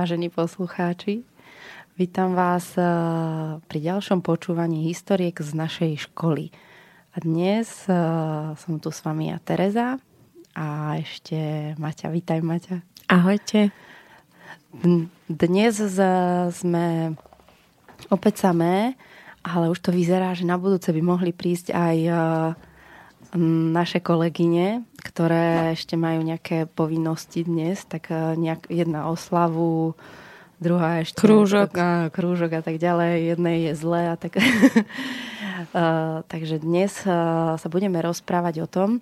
Vážení poslucháči. Vítam vás eh, pri ďalšom počúvaní historiek z našej školy. A dnes eh, som tu s vami ja, Tereza, a ešte Maťa. Vítaj, Maťa. Ahojte. Dnes sme opäť samé, ale už to vyzerá, že na budúce by mohli prísť aj eh, naše kolegyne, ktoré ešte majú nejaké povinnosti dnes, tak eh, nejak, jedna oslavu, druhá ešte... Krúžok. A, krúžok a tak ďalej. Jednej je zlé a tak... uh, takže dnes uh, sa budeme rozprávať o tom,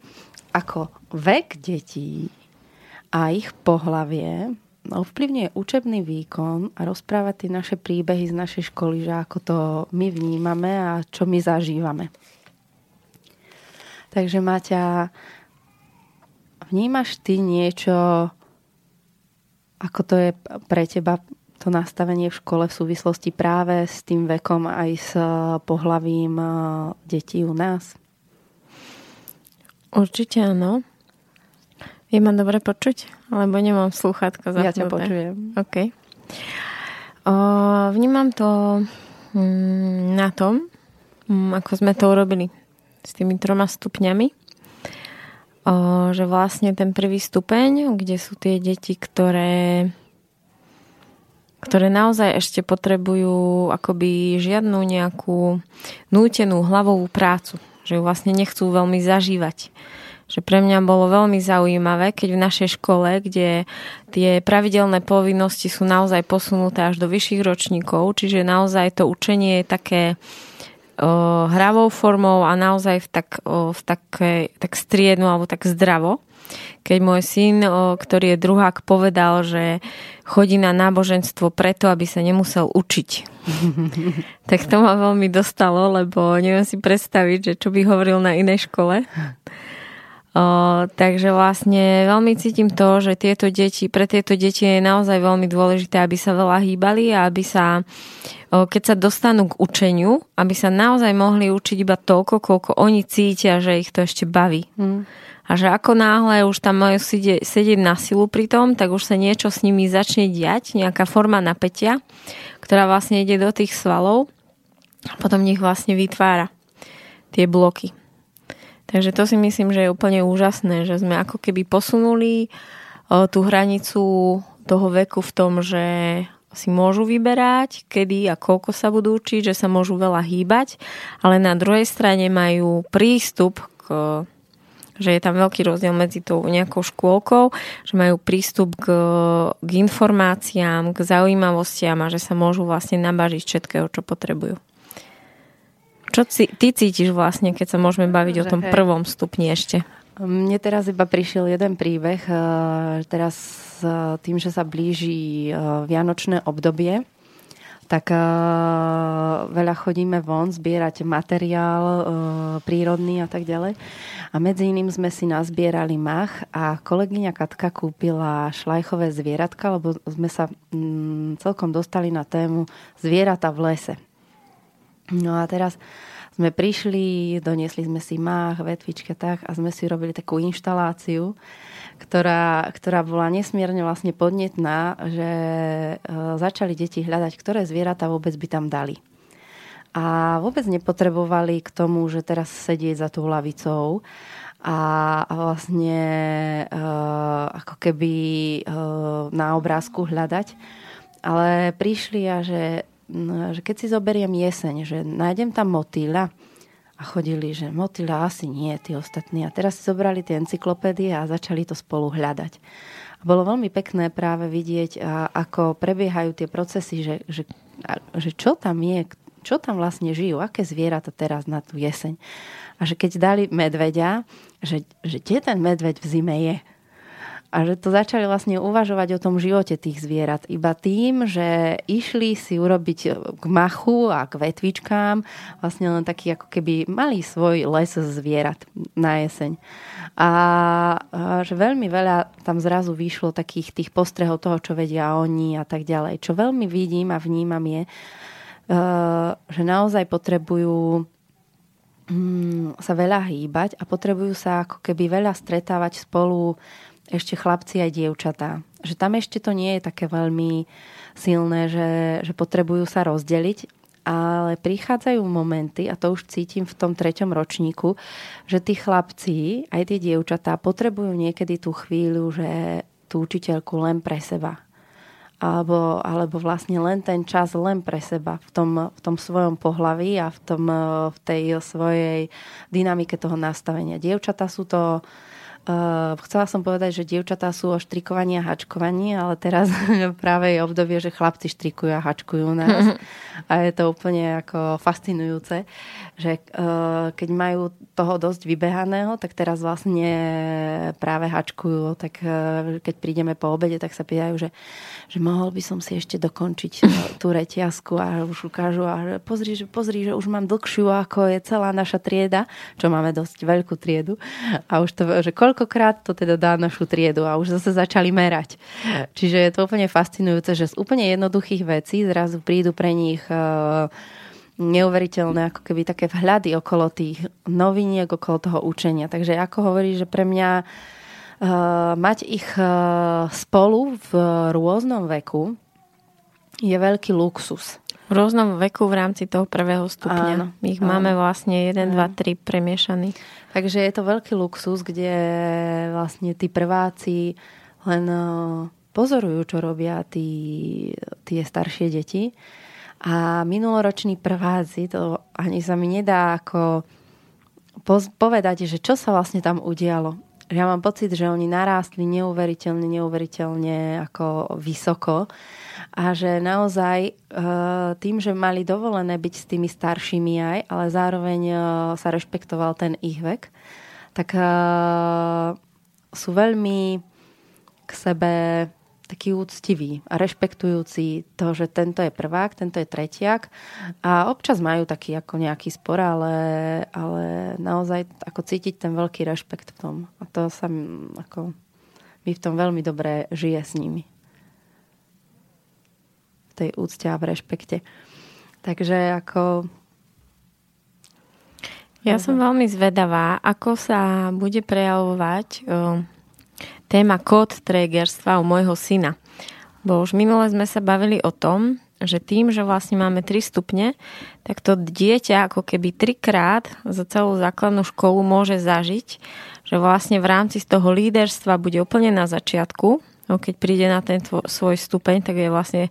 ako vek detí a ich pohlavie ovplyvňuje učebný výkon a rozprávať tie naše príbehy z našej školy, že ako to my vnímame a čo my zažívame. Takže Maťa, vnímaš ty niečo, ako to je pre teba to nastavenie v škole v súvislosti práve s tým vekom aj s pohlavím detí u nás? Určite áno. Je ma dobre počuť? Alebo nemám slúchatka za Ja ťa počujem. OK. O, vnímam to mm, na tom, mm, ako sme to urobili s tými troma stupňami. O, že vlastne ten prvý stupeň, kde sú tie deti, ktoré ktoré naozaj ešte potrebujú akoby žiadnu nejakú nútenú hlavovú prácu, že ju vlastne nechcú veľmi zažívať. Že pre mňa bolo veľmi zaujímavé, keď v našej škole, kde tie pravidelné povinnosti sú naozaj posunuté až do vyšších ročníkov, čiže naozaj to učenie je také hravou formou a naozaj v, tak, v také, tak striednu alebo tak zdravo. Keď môj syn, ktorý je druhák, povedal, že chodí na náboženstvo preto, aby sa nemusel učiť. tak to ma veľmi dostalo, lebo neviem si predstaviť, že čo by hovoril na inej škole. O, takže vlastne veľmi cítim to, že tieto deti, pre tieto deti je naozaj veľmi dôležité, aby sa veľa hýbali a aby sa, o, keď sa dostanú k učeniu, aby sa naozaj mohli učiť iba toľko, koľko oni cítia, že ich to ešte baví. Mm. A že ako náhle už tam majú sedieť, sedieť na silu pri tom, tak už sa niečo s nimi začne diať, nejaká forma napätia, ktorá vlastne ide do tých svalov a potom nich vlastne vytvára tie bloky. Takže to si myslím, že je úplne úžasné, že sme ako keby posunuli tú hranicu toho veku v tom, že si môžu vyberať, kedy a koľko sa budú učiť, že sa môžu veľa hýbať, ale na druhej strane majú prístup k že je tam veľký rozdiel medzi tou nejakou škôlkou, že majú prístup k, k informáciám, k zaujímavostiam a že sa môžu vlastne nabažiť všetkého, čo potrebujú. Čo si, ty cítiš vlastne, keď sa môžeme baviť že o tom hej. prvom stupni ešte? Mne teraz iba prišiel jeden príbeh. E, teraz tým, že sa blíži e, vianočné obdobie, tak veľa chodíme von zbierať materiál prírodný a tak ďalej. A medzi iným sme si nazbierali mach a kolegyňa Katka kúpila šlajchové zvieratka, lebo sme sa mm, celkom dostali na tému zvieratá v lese. No a teraz sme prišli, doniesli sme si mách, vetvičke tak a sme si robili takú inštaláciu, ktorá, ktorá bola nesmierne vlastne podnetná, že e, začali deti hľadať, ktoré zvieratá vôbec by tam dali. a vôbec nepotrebovali k tomu, že teraz sedieť za tú lavicou a, vlastne uh, ako keby uh, na obrázku hľadať. Ale prišli a že, že keď si zoberiem jeseň, že nájdem tam motýľa, a chodili, že motýľa asi nie, tí ostatní. A teraz si zobrali tie encyklopédie a začali to spolu hľadať. A bolo veľmi pekné práve vidieť, ako prebiehajú tie procesy, že, že, že čo tam je, čo tam vlastne žijú, aké zvieratá teraz na tú jeseň. A že keď dali medveďa, že, že kde ten medveď v zime je, a že to začali vlastne uvažovať o tom živote tých zvierat. Iba tým, že išli si urobiť k machu a k vetvičkám vlastne len taký ako keby mali svoj les zvierat na jeseň. A, a že veľmi veľa tam zrazu vyšlo takých tých postrehov toho, čo vedia oni a tak ďalej. Čo veľmi vidím a vnímam je, e, že naozaj potrebujú mm, sa veľa hýbať a potrebujú sa ako keby veľa stretávať spolu ešte chlapci aj dievčatá. Že tam ešte to nie je také veľmi silné, že, že potrebujú sa rozdeliť, ale prichádzajú momenty, a to už cítim v tom treťom ročníku, že tí chlapci, aj tie dievčatá, potrebujú niekedy tú chvíľu, že tú učiteľku len pre seba. Alebo, alebo vlastne len ten čas len pre seba v tom, v tom svojom pohlaví a v, tom, v tej svojej dynamike toho nastavenia. Dievčatá sú to Uh, chcela som povedať, že dievčatá sú o štrikovaní a hačkovaní, ale teraz práve je obdobie, že chlapci štrikujú a hačkujú nás. A je to úplne ako fascinujúce, že uh, keď majú toho dosť vybehaného, tak teraz vlastne práve hačkujú. Tak uh, keď prídeme po obede, tak sa pýtajú, že, že mohol by som si ešte dokončiť tú reťazku a už ukážu a pozri, že, pozri, že už mám dlhšiu, ako je celá naša trieda, čo máme dosť veľkú triedu. A už to, že koľko koľkokrát to teda dá našu triedu a už zase začali merať. Čiže je to úplne fascinujúce, že z úplne jednoduchých vecí zrazu prídu pre nich uh, neuveriteľné ako keby také vhľady okolo tých noviniek, okolo toho učenia. Takže ako hovorí, že pre mňa uh, mať ich uh, spolu v rôznom veku je veľký luxus. V rôznom veku v rámci toho prvého stupňa. Áno, ich áno. máme vlastne 1, 2, 3 premiešaní. Takže je to veľký luxus, kde vlastne tí prváci len e, pozorujú, čo robia tí, tie staršie deti. A minuloroční prváci, to ani sa mi nedá ako povedať, že čo sa vlastne tam udialo. Ja mám pocit, že oni narástli neuveriteľne, neuveriteľne ako vysoko a že naozaj e, tým, že mali dovolené byť s tými staršími aj, ale zároveň e, sa rešpektoval ten ich vek, tak e, sú veľmi k sebe taký úctivý a rešpektujúci to, že tento je prvák, tento je tretiak a občas majú taký ako nejaký spor, ale, ale naozaj ako cítiť ten veľký rešpekt v tom. A to sa ako mi v tom veľmi dobre žije s nimi tej úcte a v rešpekte. Takže ako... Ja som veľmi zvedavá, ako sa bude prejavovať uh, téma kód trégerstva u môjho syna. Bo už minule sme sa bavili o tom, že tým, že vlastne máme 3 stupne, tak to dieťa ako keby trikrát za celú základnú školu môže zažiť, že vlastne v rámci z toho líderstva bude úplne na začiatku, no keď príde na ten svoj stupeň, tak je vlastne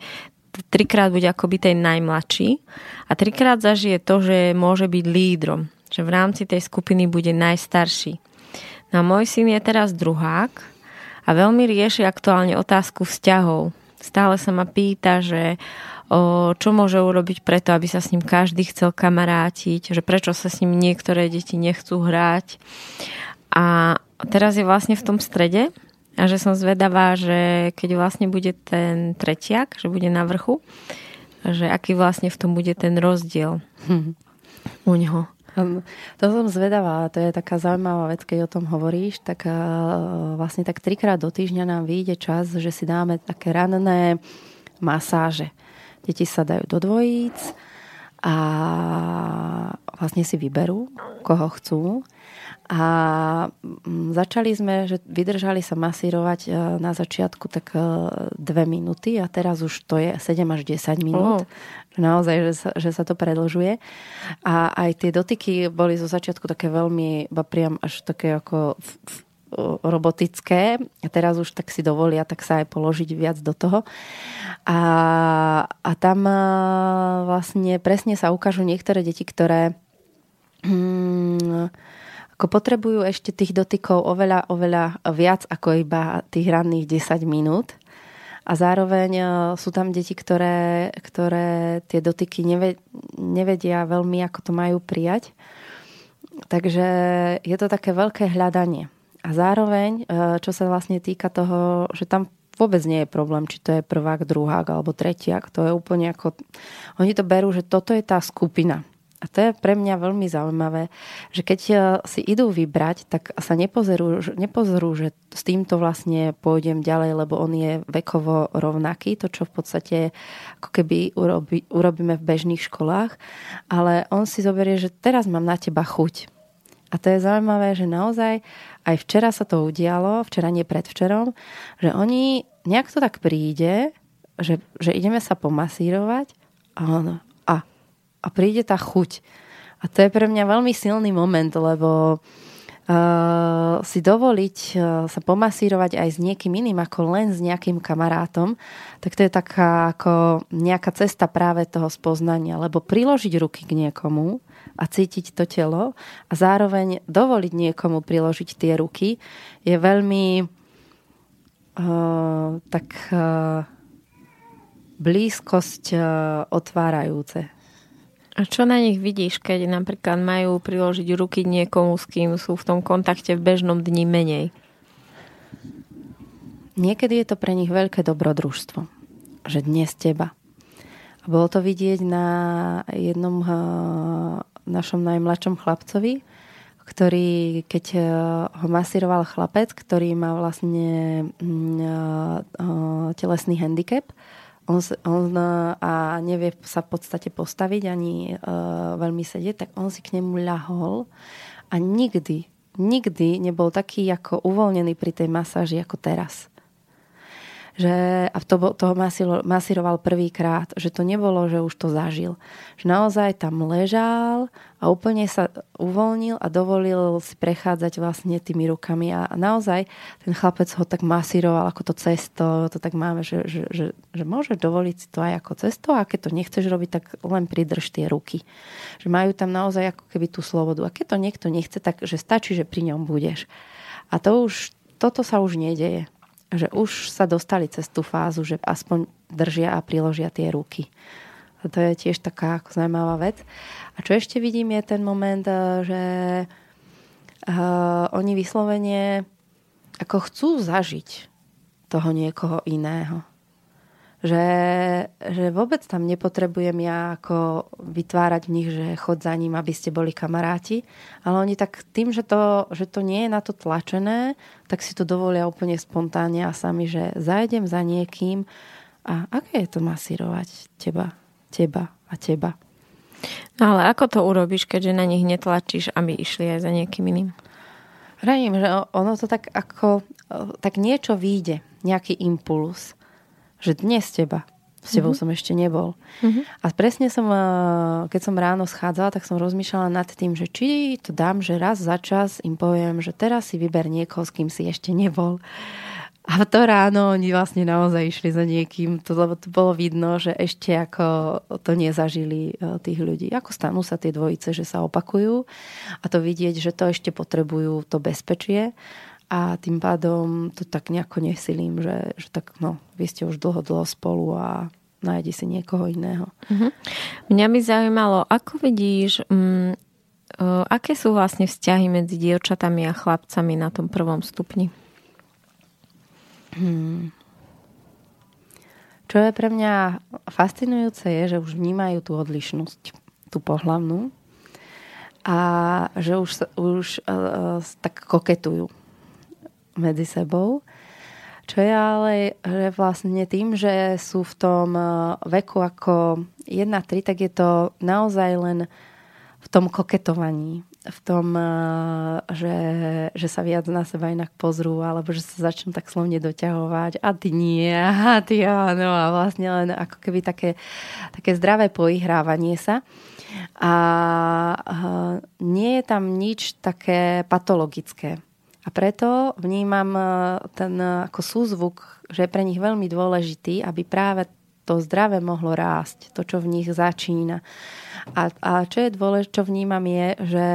trikrát bude akoby ten najmladší a trikrát zažije to, že môže byť lídrom, že v rámci tej skupiny bude najstarší. No môj syn je teraz druhák a veľmi rieši aktuálne otázku vzťahov. Stále sa ma pýta, že o, čo môže urobiť preto, aby sa s ním každý chcel kamarátiť, že prečo sa s ním niektoré deti nechcú hrať. A teraz je vlastne v tom strede a že som zvedavá, že keď vlastne bude ten tretiak, že bude na vrchu, že aký vlastne v tom bude ten rozdiel u neho. To som zvedavá, to je taká zaujímavá vec, keď o tom hovoríš, tak vlastne tak trikrát do týždňa nám vyjde čas, že si dáme také ranné masáže. Deti sa dajú do dvojíc a vlastne si vyberú, koho chcú A mm, začali sme, že vydržali sa masírovať e, na začiatku tak e, dve minúty a teraz už to je 7 až 10 minút. Oh. Naozaj, že sa, že sa to predlžuje. A aj tie dotyky boli zo začiatku také veľmi, priam až také ako robotické a teraz už tak si dovolia tak sa aj položiť viac do toho. A, a tam vlastne presne sa ukážu niektoré deti, ktoré hmm, ako potrebujú ešte tých dotykov oveľa, oveľa viac ako iba tých ranných 10 minút. A zároveň sú tam deti, ktoré, ktoré tie dotyky nevedia veľmi, ako to majú prijať. Takže je to také veľké hľadanie. A zároveň, e, čo sa vlastne týka toho, že tam vôbec nie je problém, či to je prvák, druhák alebo tretiak. To je úplne ako... Oni to berú, že toto je tá skupina. A to je pre mňa veľmi zaujímavé, že keď e, si idú vybrať, tak sa nepozerú, nepozerú, že s týmto vlastne pôjdem ďalej, lebo on je vekovo rovnaký, to čo v podstate ako keby urobi, urobíme v bežných školách, ale on si zoberie, že teraz mám na teba chuť. A to je zaujímavé, že naozaj aj včera sa to udialo, včera nie predvčerom, že oni nejak to tak príde, že, že ideme sa pomasírovať a on, a, príde tá chuť. A to je pre mňa veľmi silný moment, lebo uh, si dovoliť uh, sa pomasírovať aj s niekým iným ako len s nejakým kamarátom, tak to je taká ako nejaká cesta práve toho spoznania, lebo priložiť ruky k niekomu a cítiť to telo a zároveň dovoliť niekomu priložiť tie ruky je veľmi uh, tak uh, blízkosť uh, otvárajúce. A čo na nich vidíš, keď napríklad majú priložiť ruky niekomu, s kým sú v tom kontakte v bežnom dni menej? Niekedy je to pre nich veľké dobrodružstvo, že dnes teba. A bolo to vidieť na jednom našom najmladšom chlapcovi, ktorý, keď eh, ho masíroval chlapec, ktorý má vlastne eh, telesný handicap, on, on a nevie sa v podstate postaviť ani veľmi sedieť, tak on si k nemu ľahol a nikdy, nikdy nebol taký ako uvoľnený pri tej masáži ako teraz že, a to, toho masíroval prvýkrát, že to nebolo, že už to zažil. Že naozaj tam ležal a úplne sa uvoľnil a dovolil si prechádzať vlastne tými rukami a naozaj ten chlapec ho tak masíroval ako to cesto, to tak máme, že, že, že, že môže dovoliť si to aj ako cesto a keď to nechceš robiť, tak len pridrž tie ruky. Že majú tam naozaj ako keby tú slobodu. A keď to niekto nechce, tak že stačí, že pri ňom budeš. A to už, toto sa už nedeje že už sa dostali cez tú fázu, že aspoň držia a priložia tie ruky. A to je tiež taká ako zaujímavá vec. A čo ešte vidím je ten moment, eh, že uh, oni vyslovene ako chcú zažiť toho niekoho iného že, že vôbec tam nepotrebujem ja ako vytvárať v nich, že chod za ním, aby ste boli kamaráti, ale oni tak tým, že to, že to nie je na to tlačené, tak si to dovolia úplne spontánne a sami, že zajdem za niekým a aké je to masírovať teba, teba a teba. No ale ako to urobíš, keďže na nich netlačíš, aby išli aj za niekým iným? Hraním, že ono to tak ako, tak niečo vyjde, nejaký impuls že dnes teba. S tebou mm-hmm. som ešte nebol. Mm-hmm. A presne som, eh, keď som ráno schádzala, tak som rozmýšľala nad tým, že či to dám, že raz za čas im poviem, že teraz si vyber niekoho, s kým si ešte nebol. A to ráno oni vlastne naozaj išli za niekým, to, lebo to bolo vidno, že ešte ako to nezažili eh, tých ľudí. Ako stanú sa tie dvojice, že sa opakujú a to vidieť, že to ešte potrebujú to bezpečie a tým pádom to tak nejako nesilím, že, že tak no, vy ste už dlho, dlho spolu a nájdi si niekoho iného. Uh-huh. Mňa by zaujímalo, ako vidíš, um, uh, aké sú vlastne vzťahy medzi dievčatami a chlapcami na tom prvom stupni? Hmm. Čo je pre mňa fascinujúce je, že už vnímajú tú odlišnosť, tú pohlavnú a že už, už uh, tak koketujú medzi sebou. Čo je ale že vlastne tým, že sú v tom e, veku ako 1-3, tak je to naozaj len v tom koketovaní. v tom, že, že sa viac na seba inak pozrú, alebo že sa začnú tak slovne doťahovať a ty nie, a ty áno a vlastne len ako keby také, také zdravé poihrávanie sa. A nie je tam nič také patologické. A preto vnímam ten ako súzvuk, že je pre nich veľmi dôležitý, aby práve to zdravé mohlo rásť, to, čo v nich začína. A, a čo je dôležité, čo vnímam je, že,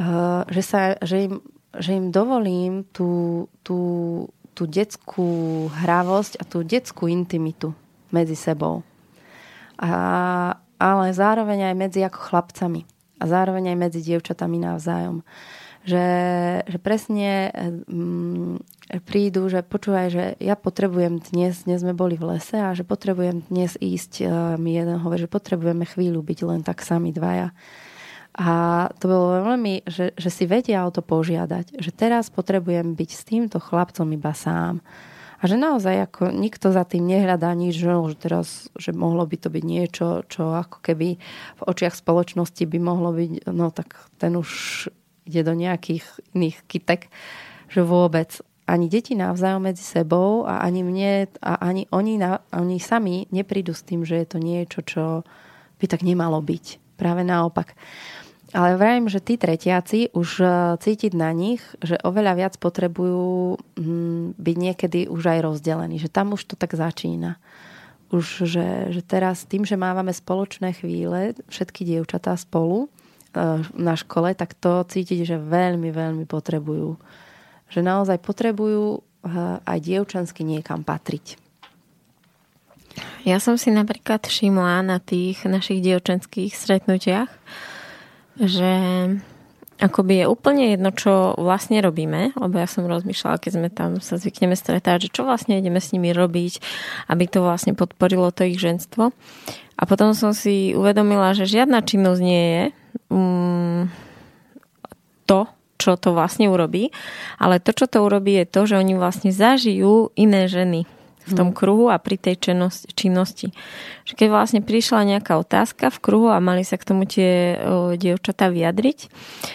uh, že, sa, že, im, že im dovolím tú, tú, tú detskú hravosť a tú detskú intimitu medzi sebou. A, ale zároveň aj medzi ako chlapcami. A zároveň aj medzi dievčatami navzájom. Že, že presne um, prídu, že počúvaj, že ja potrebujem dnes, dnes sme boli v lese a že potrebujem dnes ísť, uh, mi jeden hovorí, že potrebujeme chvíľu byť len tak sami dvaja. A to bolo veľmi, že, že si vedia o to požiadať, že teraz potrebujem byť s týmto chlapcom iba sám. A že naozaj ako nikto za tým nehľadá nič, že, že teraz, že mohlo by to byť niečo, čo ako keby v očiach spoločnosti by mohlo byť, no tak ten už ide do nejakých iných kytek, že vôbec ani deti navzájom medzi sebou a ani mne a ani oni, na, oni sami neprídu s tým, že je to niečo, čo by tak nemalo byť. Práve naopak. Ale vravím, že tí tretiaci už e, cítiť na nich, že oveľa viac potrebujú mm, byť niekedy už aj rozdelení. Že tam už to tak začína. Už, že, že teraz tým, že mávame spoločné chvíle, všetky dievčatá spolu na škole, tak to cítiť, že veľmi, veľmi potrebujú že naozaj potrebujú eh, aj dievčansky niekam patriť. Ja som si napríklad všimla na tých našich dievčenských stretnutiach, že akoby je úplne jedno, čo vlastne robíme, lebo ja som rozmýšľala, keď sme tam sa zvykneme stretávať, že čo vlastne ideme s nimi robiť, aby to vlastne podporilo to ich ženstvo. A potom som si uvedomila, že žiadna činnosť nie je um, to, čo to vlastne urobí, ale to, čo to urobí, je to, že oni vlastne zažijú iné ženy v tom hmm. kruhu a pri tej činnosti. Že keď vlastne prišla nejaká otázka v kruhu a mali sa k tomu tie dievčatá vyjadriť,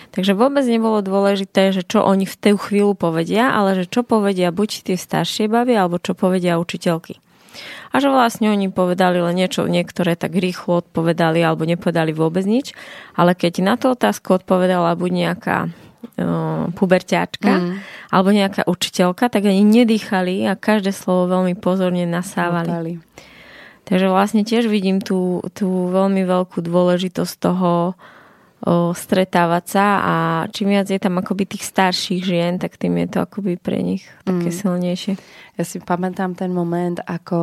takže vôbec nebolo dôležité, že čo oni v tú chvíľu povedia, ale že čo povedia buď tie staršie baby, alebo čo povedia učiteľky. A že vlastne oni povedali len niečo, niektoré tak rýchlo odpovedali alebo nepovedali vôbec nič, ale keď na tú otázku odpovedala buď nejaká puberťáčka mm. alebo nejaká učiteľka, tak ani nedýchali a každé slovo veľmi pozorne nasávali. Lotali. Takže vlastne tiež vidím tú, tú veľmi veľkú dôležitosť toho o, stretávať sa a čím viac je tam akoby tých starších žien, tak tým je to akoby pre nich také mm. silnejšie. Ja si pamätám ten moment, ako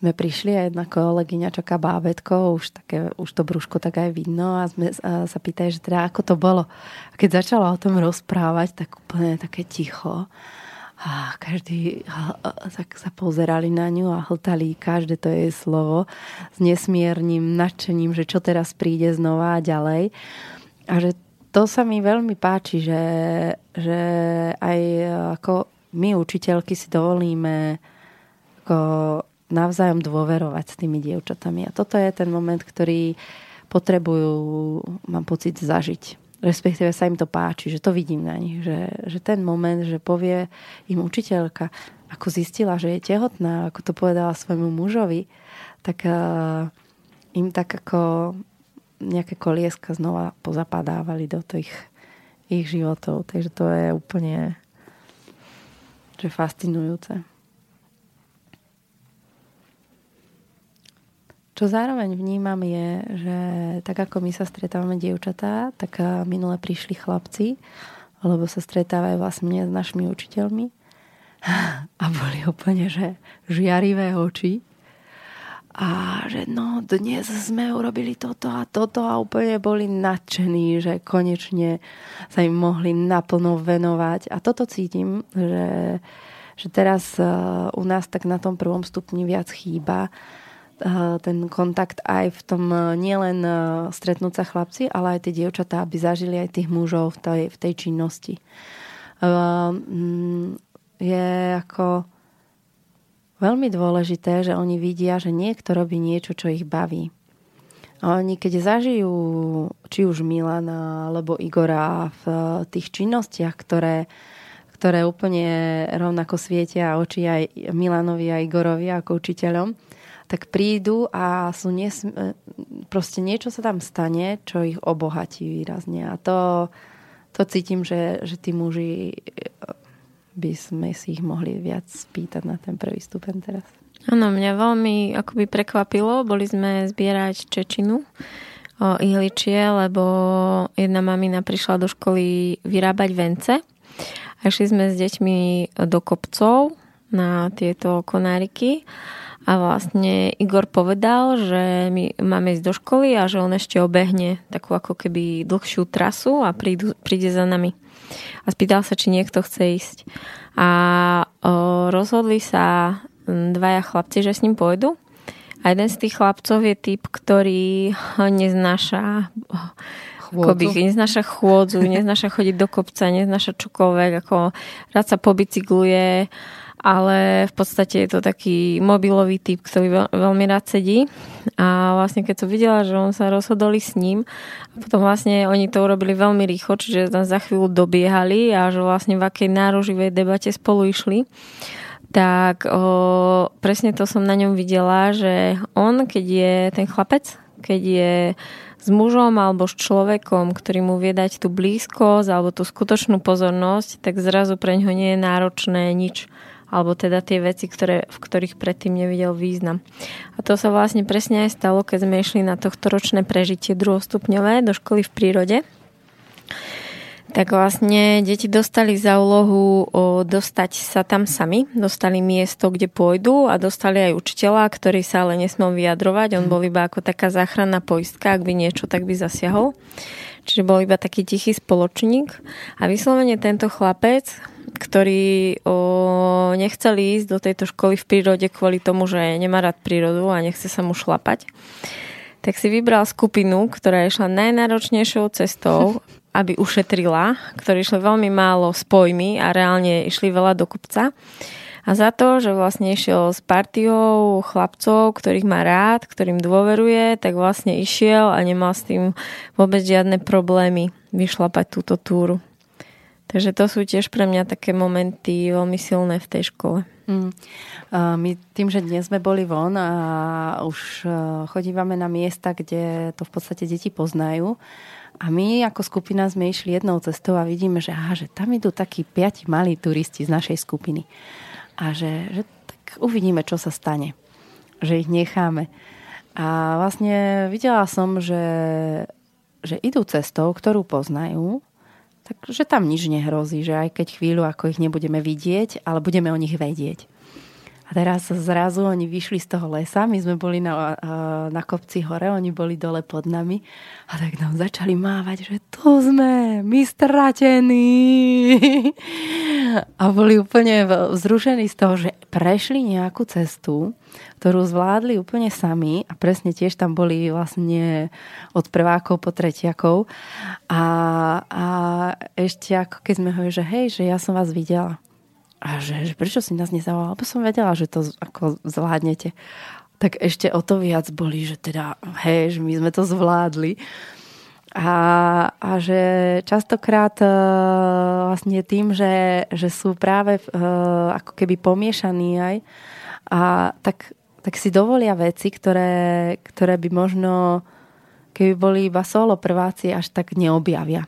sme prišli a jedna kolegyňa čaká bábetko, už, také, už to brúško tak aj vidno a sme a sa pýtali, že teda ako to bolo. A keď začala o tom rozprávať, tak úplne také ticho. A každý tak sa pozerali na ňu a hltali každé to jej slovo s nesmiernym nadšením, že čo teraz príde znova a ďalej. A že to sa mi veľmi páči, že, že aj ako my učiteľky si dovolíme ako navzájom dôverovať s tými dievčatami. A toto je ten moment, ktorý potrebujú, mám pocit, zažiť. Respektíve sa im to páči, že to vidím na nich. Že, že ten moment, že povie im učiteľka, ako zistila, že je tehotná, ako to povedala svojmu mužovi, tak uh, im tak ako nejaké kolieska znova pozapadávali do tých ich životov. Takže to je úplne že fascinujúce. Čo zároveň vnímam je, že tak ako my sa stretávame dievčatá, tak minule prišli chlapci, lebo sa stretávajú vlastne s našimi učiteľmi a boli úplne, že žiarivé oči a že no, dnes sme urobili toto a toto a úplne boli nadšení, že konečne sa im mohli naplno venovať. A toto cítim, že, že teraz u nás tak na tom prvom stupni viac chýba, Eh, ten kontakt aj v tom eh, nielen eh, stretnúť sa chlapci, ale aj tie dievčatá, aby zažili aj tých mužov v tej, v tej činnosti. Mm, je ako veľmi dôležité, že oni vidia, že niekto robí niečo, čo ich baví. A oni keď zažijú či už Milana alebo Igora v tých činnostiach, ktoré, ktoré úplne rovnako svietia oči aj Milanovi a Igorovi ako učiteľom, tak prídu a sú nes... proste niečo sa tam stane, čo ich obohatí výrazne. A to, to cítim, že, že tí muži by sme si ich mohli viac spýtať na ten prvý stupeň teraz. Áno, mňa veľmi akoby prekvapilo. Boli sme zbierať Čečinu, o ihličie, lebo jedna mamina prišla do školy vyrábať vence. A išli sme s deťmi do kopcov na tieto konáriky a vlastne Igor povedal, že my máme ísť do školy a že on ešte obehne takú ako keby dlhšiu trasu a prídu, príde za nami. A spýtal sa, či niekto chce ísť. A o, rozhodli sa dvaja chlapci, že s ním pôjdu. A jeden z tých chlapcov je typ, ktorý neznáša chôdzu, neznáša chôdzu, neznáša chodiť do kopca, neznáša čokoľvek, ako rád sa pobicykluje, ale v podstate je to taký mobilový typ, ktorý veľmi rád sedí. A vlastne keď som videla, že on sa rozhodoli s ním, a potom vlastne oni to urobili veľmi rýchlo, čiže tam za chvíľu dobiehali a že vlastne v akej nároživej debate spolu išli, tak o, presne to som na ňom videla, že on, keď je ten chlapec, keď je s mužom alebo s človekom, ktorý mu vie dať tú blízkosť alebo tú skutočnú pozornosť, tak zrazu pre ňo nie je náročné nič alebo teda tie veci, ktoré, v ktorých predtým nevidel význam. A to sa vlastne presne aj stalo, keď sme išli na tohto ročné prežitie druhostupňové do školy v prírode tak vlastne deti dostali za úlohu o, dostať sa tam sami, dostali miesto, kde pôjdu a dostali aj učiteľa, ktorý sa ale nesmel vyjadrovať. On mhm. bol iba ako taká záchranná poistka, ak by niečo, tak by zasiahol. Čiže bol iba taký tichý spoločník. A vyslovene tento chlapec, ktorý o, nechcel ísť do tejto školy v prírode kvôli tomu, že nemá rád prírodu a nechce sa mu šlapať, tak si vybral skupinu, ktorá išla najnáročnejšou cestou aby ušetrila, ktorí išli veľmi málo s pojmy a reálne išli veľa do kupca. A za to, že vlastne išiel s partiou chlapcov, ktorých má rád, ktorým dôveruje, tak vlastne išiel a nemal s tým vôbec žiadne problémy vyšlapať túto túru. Takže to sú tiež pre mňa také momenty veľmi silné v tej škole. Mm. My tým, že dnes sme boli von a už chodívame na miesta, kde to v podstate deti poznajú, a my ako skupina sme išli jednou cestou a vidíme, že, aha, že tam idú takí piati malí turisti z našej skupiny. A že, že tak uvidíme, čo sa stane. Že ich necháme. A vlastne videla som, že, že idú cestou, ktorú poznajú, takže tam nič nehrozí, že aj keď chvíľu ako ich nebudeme vidieť, ale budeme o nich vedieť. A teraz zrazu oni vyšli z toho lesa, my sme boli na, na kopci hore, oni boli dole pod nami. A tak nám začali mávať, že tu sme, my stratení. A boli úplne vzrušení z toho, že prešli nejakú cestu, ktorú zvládli úplne sami. A presne tiež tam boli vlastne od prvákov po tretiakov. A, a ešte ako keď sme hovorili, že hej, že ja som vás videla a že, že prečo si nás nezavolal? Lebo som vedela, že to ako zvládnete. Tak ešte o to viac boli, že teda, hej, že my sme to zvládli. A, a že častokrát uh, vlastne tým, že, že sú práve uh, ako keby pomiešaní aj, a tak, tak si dovolia veci, ktoré, ktoré by možno, keby boli iba solo prváci, až tak neobjavia.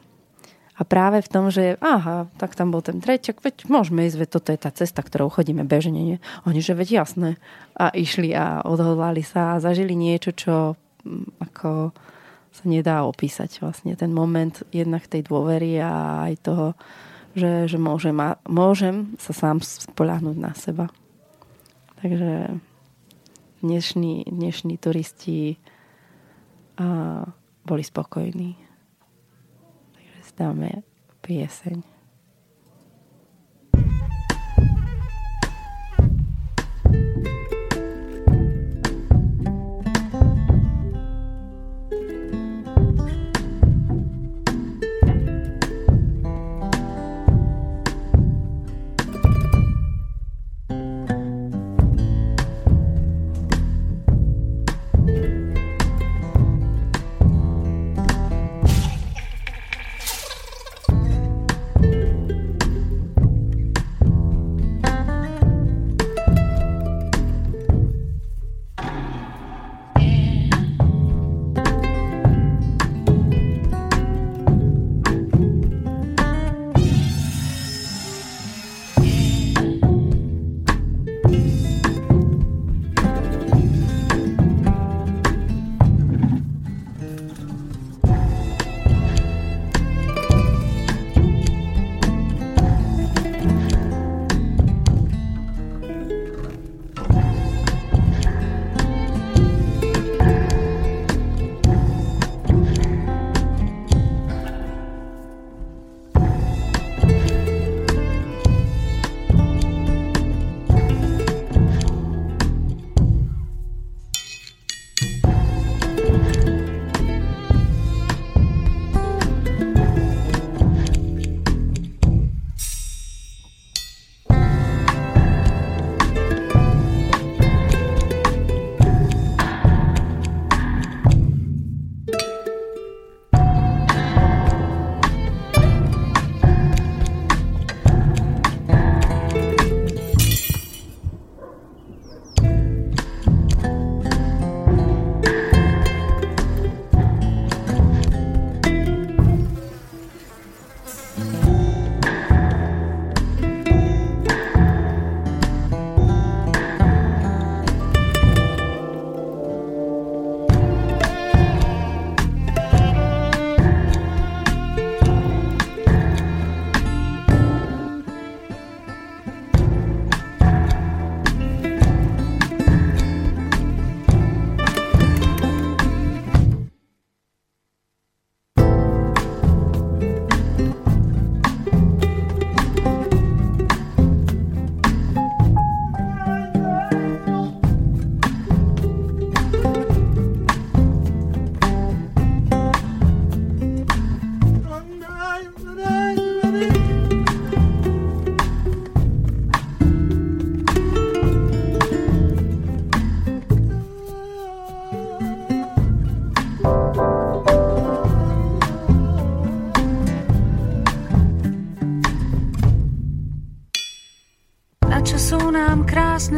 A práve v tom, že aha, tak tam bol ten treťak, veď môžeme ísť, veď toto je tá cesta, ktorou chodíme bežne. Nie? Oni, že veď jasné. A išli a odhodlali sa a zažili niečo, čo mm, ako sa nedá opísať vlastne. Ten moment jednak tej dôvery a aj toho, že, že môžem, a, môžem sa sám spoľahnúť na seba. Takže dnešní, dnešní turisti a, boli spokojní dáme pieseň.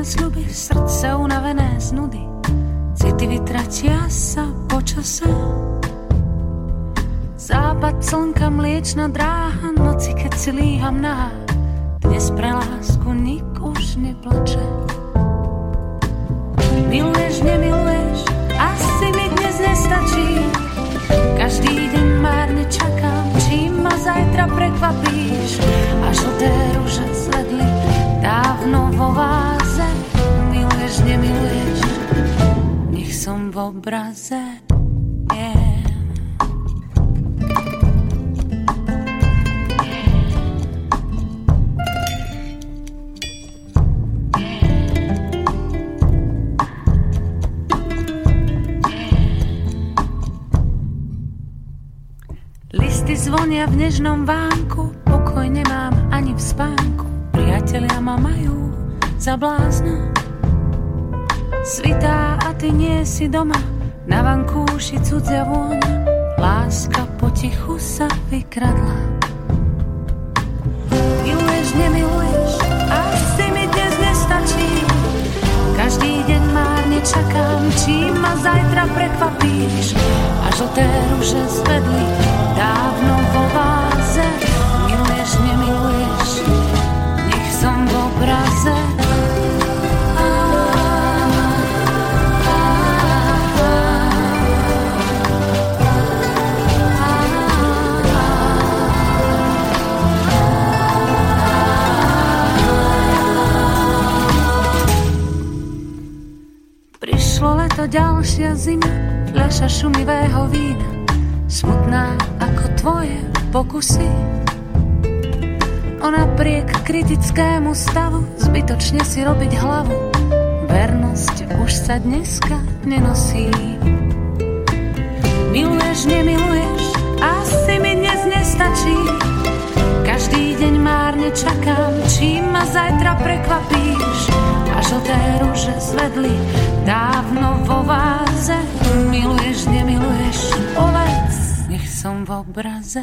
Sľuby, srdce unavené z nudy, city vytratia sa počase. Západ slnka, mliečna dráha, noci, keď si líham na dnes pre lásku nik už neplače. Miluješ, nemiluješ, asi mi dnes nestačí, každý deň márne čakám, čím ma zajtra prekvapíš, a žlté v obraze. Yeah. Listy zvonia v nežnom vánku, pokoj nemám ani v spánku priatelia ma majú za blázna. Svitá ty nie si doma, na vankúši cudzia vôňa, láska potichu sa vykradla. Miluješ, nemiluješ, asi mi dnes nestačí. Každý deň márne čakám, čím ma zajtra prekvapíš. A žlté rúže zvedli dávno Leto, ďalšia zima, fľaša šumivého vína, smutná ako tvoje pokusy O napriek kritickému stavu zbytočne si robiť hlavu. Vernosť už sa dneska nenosí. Miluješ, nemiluješ, asi mi dnes nestačí. Každý deň márne čakám, čím ma zajtra prekvapíš. A žlté rúže zvedli dávno vo váze. Miluješ, nemiluješ, povedz, nech som v obraze.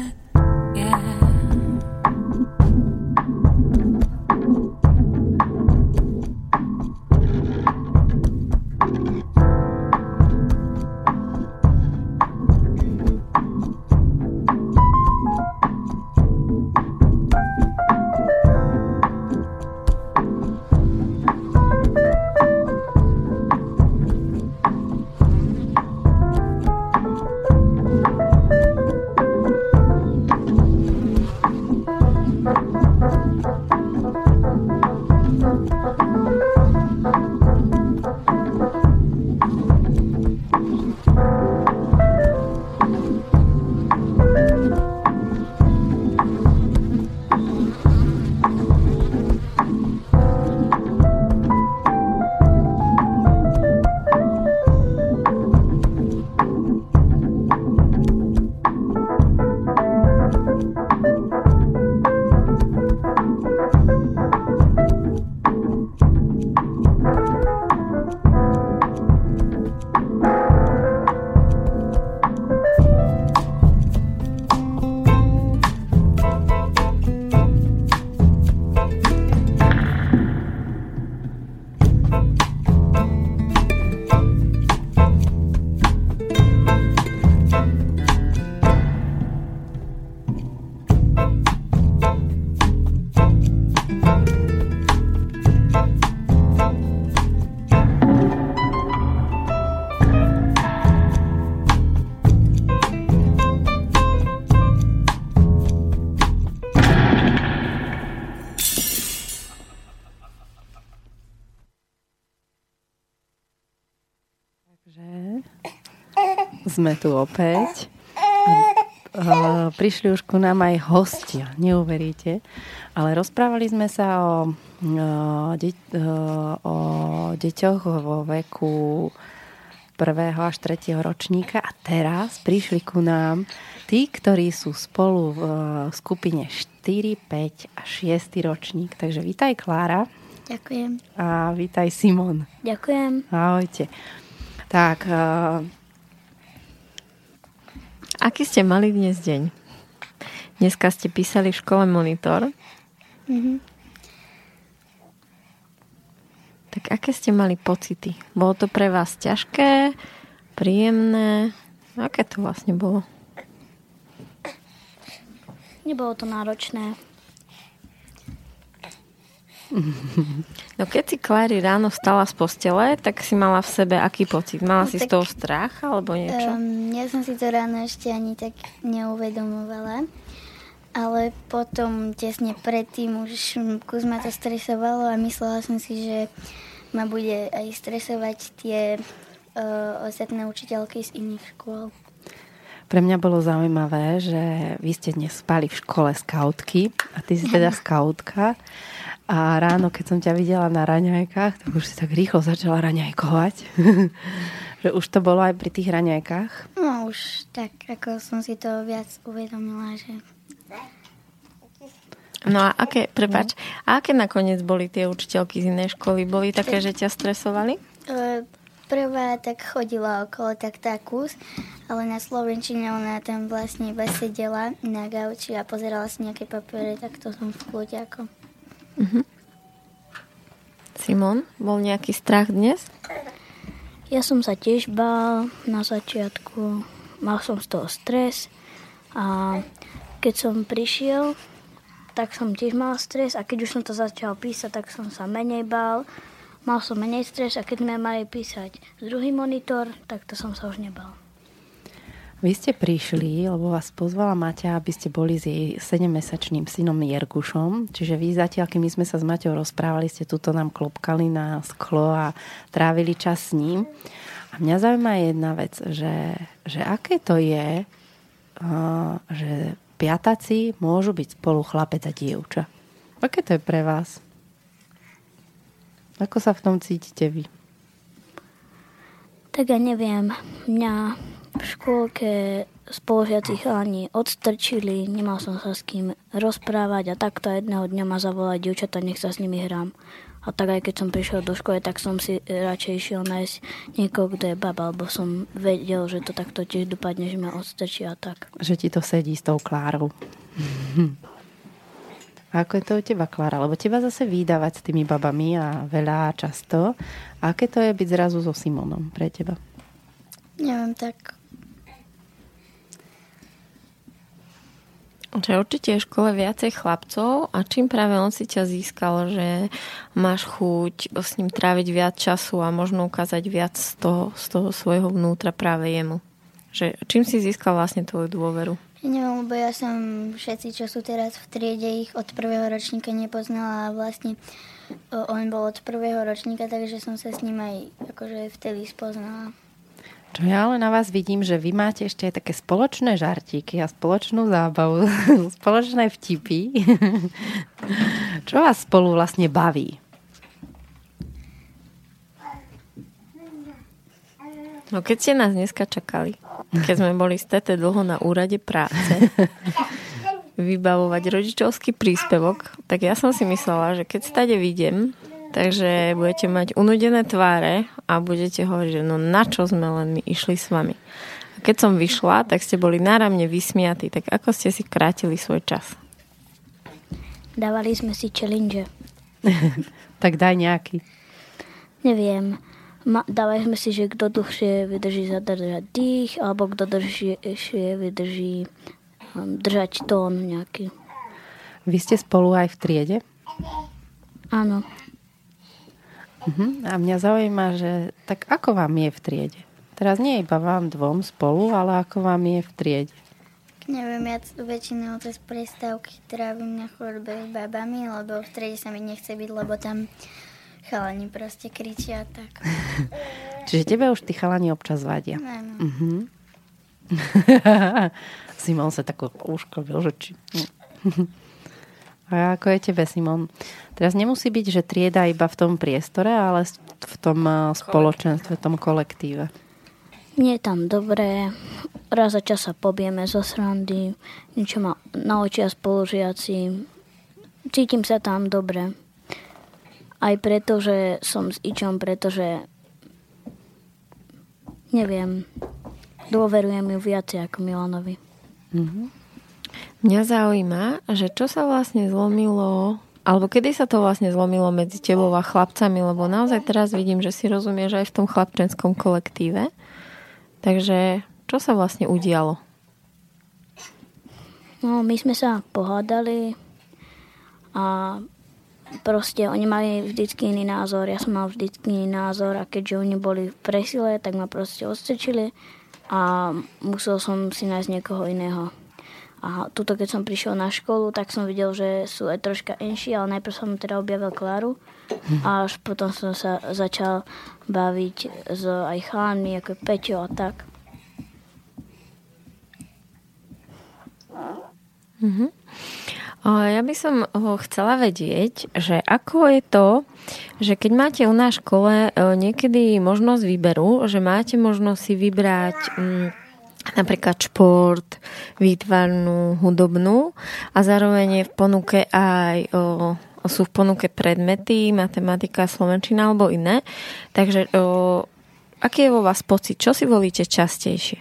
Sme tu opäť. Prišli už ku nám aj hostia, neuveríte. Ale rozprávali sme sa o, o deťoch vo veku prvého až tretieho ročníka a teraz prišli ku nám tí, ktorí sú spolu v skupine 4, 5 a 6 ročník. Takže vítaj Klára. Ďakujem. A vítaj Simon. Ďakujem. Ahojte. Tak, uh, Aký ste mali dnes deň? Dneska ste písali v škole monitor. Mm-hmm. Tak aké ste mali pocity? Bolo to pre vás ťažké, príjemné? Aké to vlastne bolo? Nebolo to náročné. No keď si Clary ráno vstala z postele, tak si mala v sebe aký pocit? Mala no, si tak, z toho strach alebo niečo? Um, ja som si to ráno ešte ani tak neuvedomovala. Ale potom tesne predtým už kus ma to stresovalo a myslela som si, že ma bude aj stresovať tie uh, ostatné učiteľky z iných škôl. Pre mňa bolo zaujímavé, že vy ste dnes spali v škole skautky a ty si teda skautka. A ráno, keď som ťa videla na raňajkách, tak už si tak rýchlo začala raňajkovať. že už to bolo aj pri tých raňajkách? No už tak, ako som si to viac uvedomila, že... No a aké, prepač, a aké nakoniec boli tie učiteľky z inej školy? Boli také, že ťa stresovali? E, prvá tak chodila okolo tak takus, ale na Slovenčine ona tam vlastne iba sedela na gauči a pozerala si nejaké papiere, tak to som v kľude ako... Uh-huh. Simon, bol nejaký strach dnes? Ja som sa tiež bál na začiatku. Mal som z toho stres a keď som prišiel, tak som tiež mal stres a keď už som to začal písať, tak som sa menej bál. Mal som menej stres a keď sme mali písať druhý monitor, tak to som sa už nebal. Vy ste prišli, lebo vás pozvala Maťa, aby ste boli s jej 7-mesačným synom Jergušom. Čiže vy zatiaľ, keď my sme sa s Maťou rozprávali, ste tuto nám klopkali na sklo a trávili čas s ním. A mňa zaujíma jedna vec, že, že aké to je, že piataci môžu byť spolu chlapec a dievča. Aké to je pre vás? Ako sa v tom cítite vy? Tak ja neviem. Mňa v škôlke spolužiaci chalani odstrčili, nemal som sa s kým rozprávať a takto jedného dňa ma zavolali dievčata, nech sa s nimi hrám. A tak aj keď som prišiel do školy, tak som si radšej išiel nájsť niekoho, kto je baba, lebo som vedel, že to takto tiež dopadne, že ma odstrčí a tak. Že ti to sedí s tou Klárou. A ako je to u teba, Klára? Lebo teba zase vydávať s tými babami a veľa a často. A aké to je byť zrazu so Simonom pre teba? Neviem, tak Že určite je v škole viacej chlapcov a čím práve on si ťa získal, že máš chuť s ním tráviť viac času a možno ukázať viac z toho, z toho svojho vnútra práve jemu. Že čím si získal vlastne tvoju dôveru? Neviem, lebo ja som všetci, čo sú teraz v triede, ich od prvého ročníka nepoznala a vlastne on bol od prvého ročníka, takže som sa s ním aj akože vtedy spoznala. Čo ja ale na vás vidím, že vy máte ešte aj také spoločné žartíky a spoločnú zábavu, spoločné vtipy. Čo vás spolu vlastne baví? No keď ste nás dneska čakali, keď sme boli z tete dlho na úrade práce, vybavovať rodičovský príspevok, tak ja som si myslela, že keď stade vidím, Takže budete mať unudené tváre a budete hovoriť, že no na čo sme len my išli s vami. A keď som vyšla, tak ste boli náramne vysmiatí. Tak ako ste si krátili svoj čas? Dávali sme si challenge. tak daj nejaký. Neviem. Ma, dávali sme si, že kto dlhšie vydrží zadržať dých, alebo kto dlhšie vydrží um, držať tón nejaký. Vy ste spolu aj v triede? Áno. Uh-huh. A mňa zaujíma, že tak ako vám je v triede? Teraz nie iba vám dvom spolu, ale ako vám je v triede? Neviem, ja väčšinou cez prestávky trávim na chodbe s babami, lebo v triede sa mi nechce byť, lebo tam chalani proste kričia tak. Čiže tebe už tí chalani občas vadia. Áno. Uh-huh. Simon sa tak uškobil, že či... A ako je tebe, Simon? Teraz nemusí byť, že trieda iba v tom priestore, ale v tom eh, spoločenstve, v tom kolektíve. Nie je tam dobré. Raz za čas sa pobieme zo srandy. Niečo ma naučia spolužiaci. Cítim sa tam dobre. Aj preto, že som s Ičom, pretože neviem, dôverujem ju viacej ako Milanovi. Mm-hmm. Mňa zaujíma, že čo sa vlastne zlomilo alebo kedy sa to vlastne zlomilo medzi tebou a chlapcami, lebo naozaj teraz vidím, že si rozumieš aj v tom chlapčenskom kolektíve. Takže čo sa vlastne udialo? No, my sme sa pohádali a proste oni mali vždycky iný názor, ja som mal vždycky iný názor a keďže oni boli v presile, tak ma proste odstrčili a musel som si nájsť niekoho iného. A tuto, keď som prišiel na školu, tak som videl, že sú aj troška enší, ale najprv som teda objavil Kláru a až potom som sa začal baviť s aj chlánmi, ako Peťo a tak. Mm-hmm. Ja by som chcela vedieť, že ako je to, že keď máte u nás škole niekedy možnosť výberu, že máte možnosť si vybrať mm, napríklad šport, výtvarnú, hudobnú a zároveň je v ponuke aj o, sú v ponuke predmety, matematika, slovenčina alebo iné. Takže o, aký je vo vás pocit? Čo si volíte častejšie?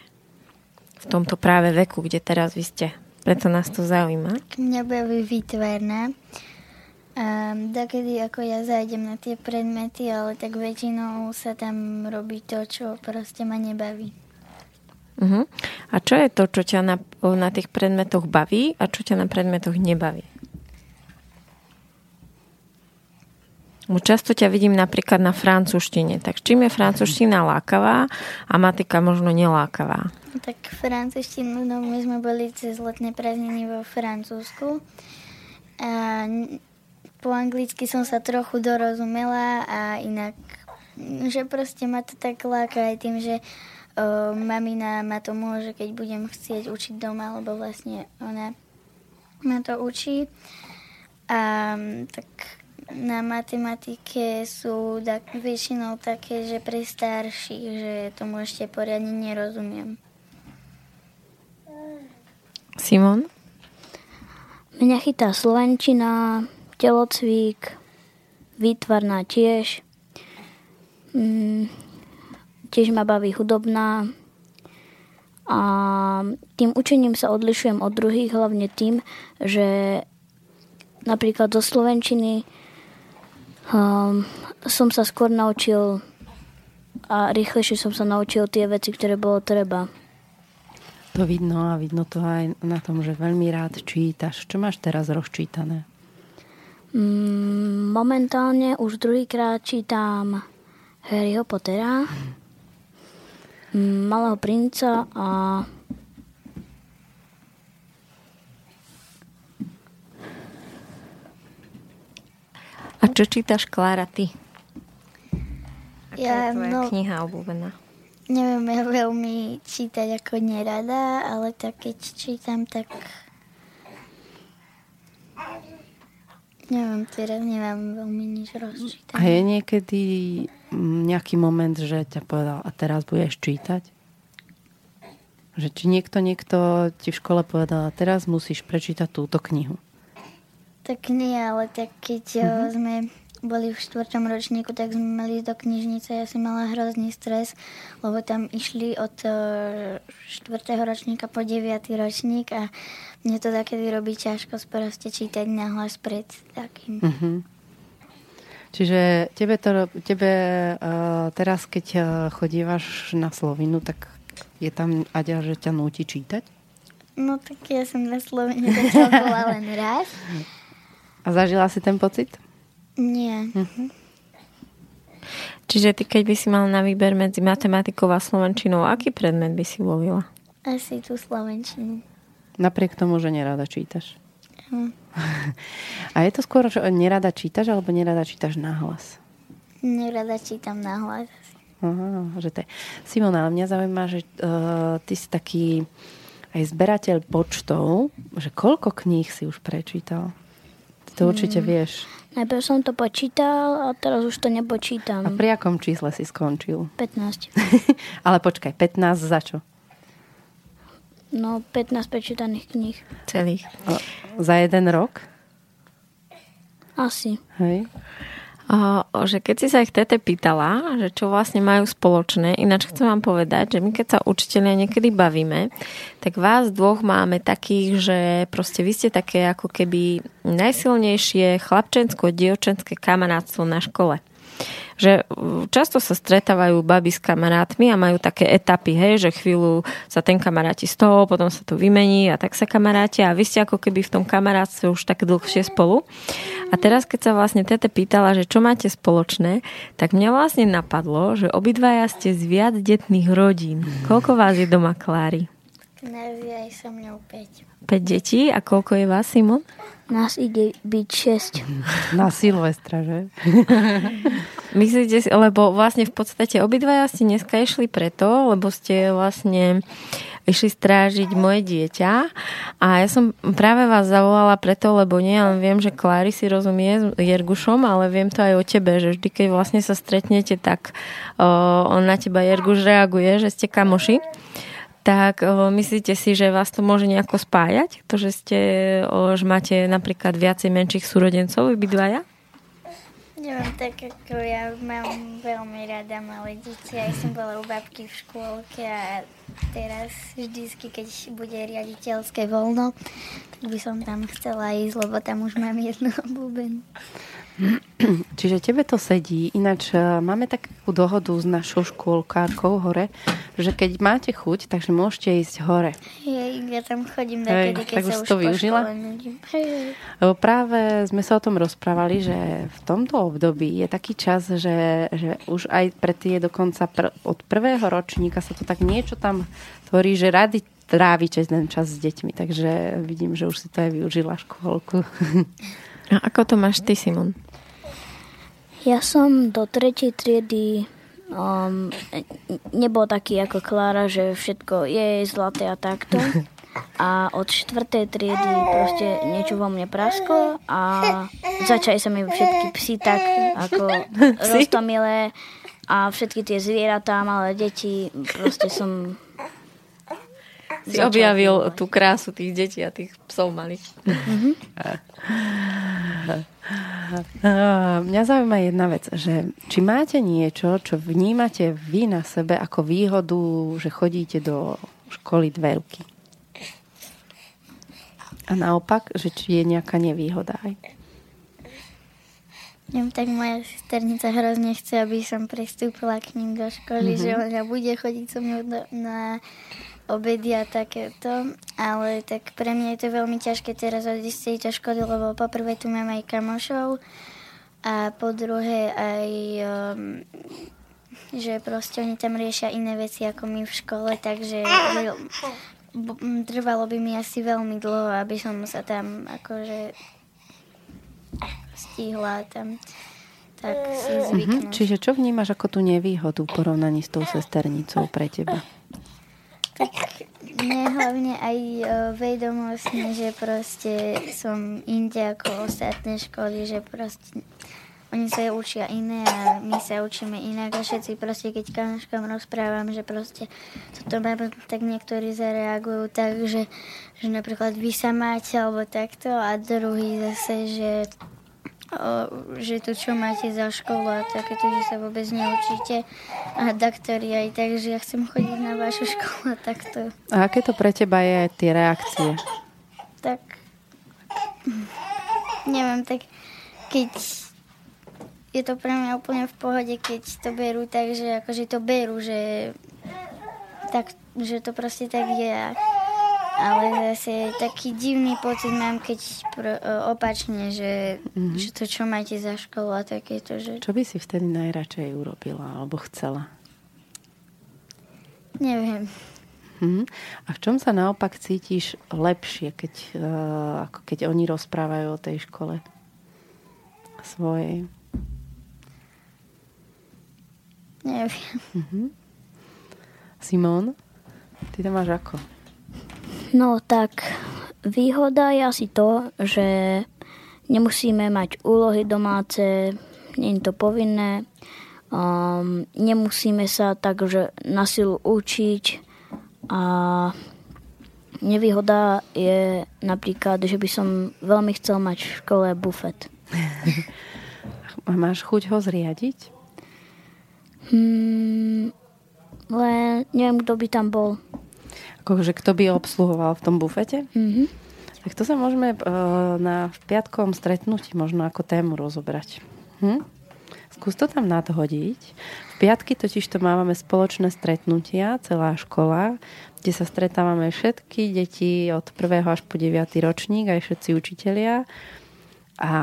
V tomto práve veku, kde teraz vy ste. Preto nás to zaujíma. Mňa baví výtvarná. Um, dokedy ako ja zajdem na tie predmety, ale tak väčšinou sa tam robí to, čo proste ma nebaví. Uh-huh. A čo je to, čo ťa na, na tých predmetoch baví a čo ťa na predmetoch nebaví? Často ťa vidím napríklad na francúzštine. Tak čím je francúzština lákavá a matika možno nelákavá? Tak francúzštinu, no my sme boli cez letné prázdniny vo Francúzsku. A po anglicky som sa trochu dorozumela a inak, že proste ma to tak láka aj tým, že o, mamina ma to môže, keď budem chcieť učiť doma, lebo vlastne ona ma to učí. A tak na matematike sú tak, väčšinou také, že pre starších, že tomu ešte poriadne nerozumiem. Simon? Mňa chytá slovenčina, telocvík, výtvarná tiež. Mm, tiež ma baví hudobná a tým učením sa odlišujem od druhých hlavne tým, že napríklad zo Slovenčiny um, som sa skôr naučil a rýchlejšie som sa naučil tie veci, ktoré bolo treba. To vidno a vidno to aj na tom, že veľmi rád čítaš. Čo máš teraz rozčítané? Mm, momentálne už druhýkrát čítam Harryho Pottera. Malého princa a A čo čítaš, Klára, ty? Ja, je tvoja no, kniha obľúbená? Neviem ja veľmi čítať ako nerada, ale tak keď čítam, tak neviem, teraz nemám veľmi nič rozčítať. A je niekedy nejaký moment, že ťa povedal, a teraz budeš čítať? Že či niekto, niekto ti v škole povedal, a teraz musíš prečítať túto knihu. Tak nie, ale tak keď mm-hmm. sme boli v štvrtom ročníku, tak sme mali do knižnice. Ja som mala hrozný stres, lebo tam išli od e, štvrtého ročníka po deviatý ročník a mne to takedy robí ťažko proste čítať nahlas pred takým. Mm-hmm. Čiže tebe, to, tebe uh, teraz, keď uh, chodívaš na Slovinu, tak je tam Aďa, že ťa núti čítať? No tak ja som na Slovine zatiaľ bola len raz. A zažila si ten pocit? Nie. Uh-huh. Čiže ty, keď by si mal na výber medzi matematikou a slovenčinou, aký predmet by si volila? Asi tú slovenčinu. Napriek tomu, že nerada čítaš. A je to skôr, že nerada čítaš alebo nerada čítaš nahlas? Nerada čítam nahlas. Aha, že to je. Simona, ale mňa zaujíma, že uh, ty si taký aj zberateľ počtov, že koľko kníh si už prečítal? Ty to určite Mm. vieš. Najprv som to počítal a teraz už to nepočítam. A pri akom čísle si skončil? 15. ale počkaj, 15 za čo? No, 15 prečítaných kníh. Celých. O, za jeden rok? Asi. Hej. O, že keď si sa ich tete pýtala, že čo vlastne majú spoločné, ináč chcem vám povedať, že my keď sa učiteľia niekedy bavíme, tak vás dvoch máme takých, že proste vy ste také ako keby najsilnejšie chlapčensko-dievčenské kamarátstvo na škole že často sa stretávajú baby s kamarátmi a majú také etapy, hej, že chvíľu sa ten kamaráti z toho, potom sa to vymení a tak sa kamaráti a vy ste ako keby v tom kamarátstve už tak dlhšie spolu. A teraz, keď sa vlastne Tete pýtala, že čo máte spoločné, tak mňa vlastne napadlo, že obidvaja ste z viac detných rodín. Koľko vás je doma, Klári? Naozaj so mnou 5. 5 detí a koľko je vás, Simon? Nás ide byť 6. Na Silvestra, že? Myslíte si, lebo vlastne v podstate obidvaja ste dneska išli preto, lebo ste vlastne išli strážiť moje dieťa a ja som práve vás zavolala preto, lebo nie len viem, že Klári si rozumie s Jergušom, ale viem to aj o tebe, že vždy, keď vlastne sa stretnete, tak uh, on na teba Jerguš reaguje, že ste kamoši tak myslíte si, že vás to môže nejako spájať? To, že ste, že máte napríklad viacej menších súrodencov, vy dvaja? Neviem, tak ako ja mám veľmi rada malé deti. Aj som bola u babky v škôlke a teraz vždycky, keď bude riaditeľské voľno, tak by som tam chcela ísť, lebo tam už mám jednu obľúbenú. Čiže tebe to sedí. Ináč e, máme takú dohodu s našou škôlkárkou hore, že keď máte chuť, takže môžete ísť hore. Hej, ja tam chodím Hej, takedy, keď tak sa už to využila? Lebo práve sme sa o tom rozprávali, že v tomto období je taký čas, že, že už aj pre tie dokonca pr- od prvého ročníka sa to tak niečo tam tvorí, že rady trávite ten čas s deťmi. Takže vidím, že už si to aj využila škôlku. A ako to máš ty, Simon? Ja som do tretej triedy um, nebol taký ako Klára, že všetko je zlaté a takto. A od štvrtej triedy proste niečo vo mne prasklo a začali sa mi všetky psy tak ako roztomilé a všetky tie zvieratá, malé deti, proste som Si objavil fungovať. tú krásu tých detí a tých psov malých. A Mňa zaujíma jedna vec, že či máte niečo, čo vnímate vy na sebe ako výhodu, že chodíte do školy dve ruky. A naopak, že či je nejaká nevýhoda aj. Neviem, tak moja sesternica hrozne chce, aby som pristúpila k ním do školy, mm-hmm. že ona bude chodiť so mnou do, na obedy a takéto, ale tak pre mňa je to veľmi ťažké teraz odísť z tejto školy, lebo poprvé tu mám aj kamošov a po druhé aj, um, že proste oni tam riešia iné veci ako my v škole, takže trvalo by mi asi veľmi dlho, aby som sa tam akože stihla tam tak si zvyknúť. Mhm. Čiže čo vnímaš ako tú nevýhodu v porovnaní s tou sesternicou pre teba? Mne hlavne aj e, vedomostne, že proste som inde ako ostatné školy, že proste oni sa učia iné a my sa učíme inak a všetci proste, keď kamoškám rozprávam, že proste toto mám, tak niektorí zareagujú tak, že, že napríklad vy sa máte alebo takto a druhý zase, že že tu čo máte za školu a takéto, že sa vôbec neučíte a daktori aj tak, že ja chcem chodiť na vašu školu a takto. A aké to pre teba je tie reakcie? Tak neviem, tak keď je to pre mňa úplne v pohode, keď to berú tak, že akože to berú, že tak, že to proste tak je. Ale zase taký divný pocit mám, keď pro, opačne, že, mm-hmm. že to, čo máte za školu a takéto, že Čo by si vtedy najradšej urobila alebo chcela? neviem. Mhm. A v čom sa naopak cítiš lepšie, keď, uh, ako keď oni rozprávajú o tej škole svojej? Neviem. Uh-huh. Simon, ty to máš ako? No tak výhoda je asi to, že nemusíme mať úlohy domáce, nie je to povinné, um, nemusíme sa takže na silu učiť a nevýhoda je napríklad, že by som veľmi chcel mať v škole bufet. Máš chuť ho zriadiť? Hmm, len neviem, kto by tam bol. Akože kto by obsluhoval v tom bufete? Mhm. Tak to sa môžeme uh, na piatkom stretnutí možno ako tému rozobrať. Hm? Skús to tam nadhodiť. V piatky totiž to máme spoločné stretnutia, celá škola, kde sa stretávame všetky deti od 1. až po 9. ročník, aj všetci učitelia a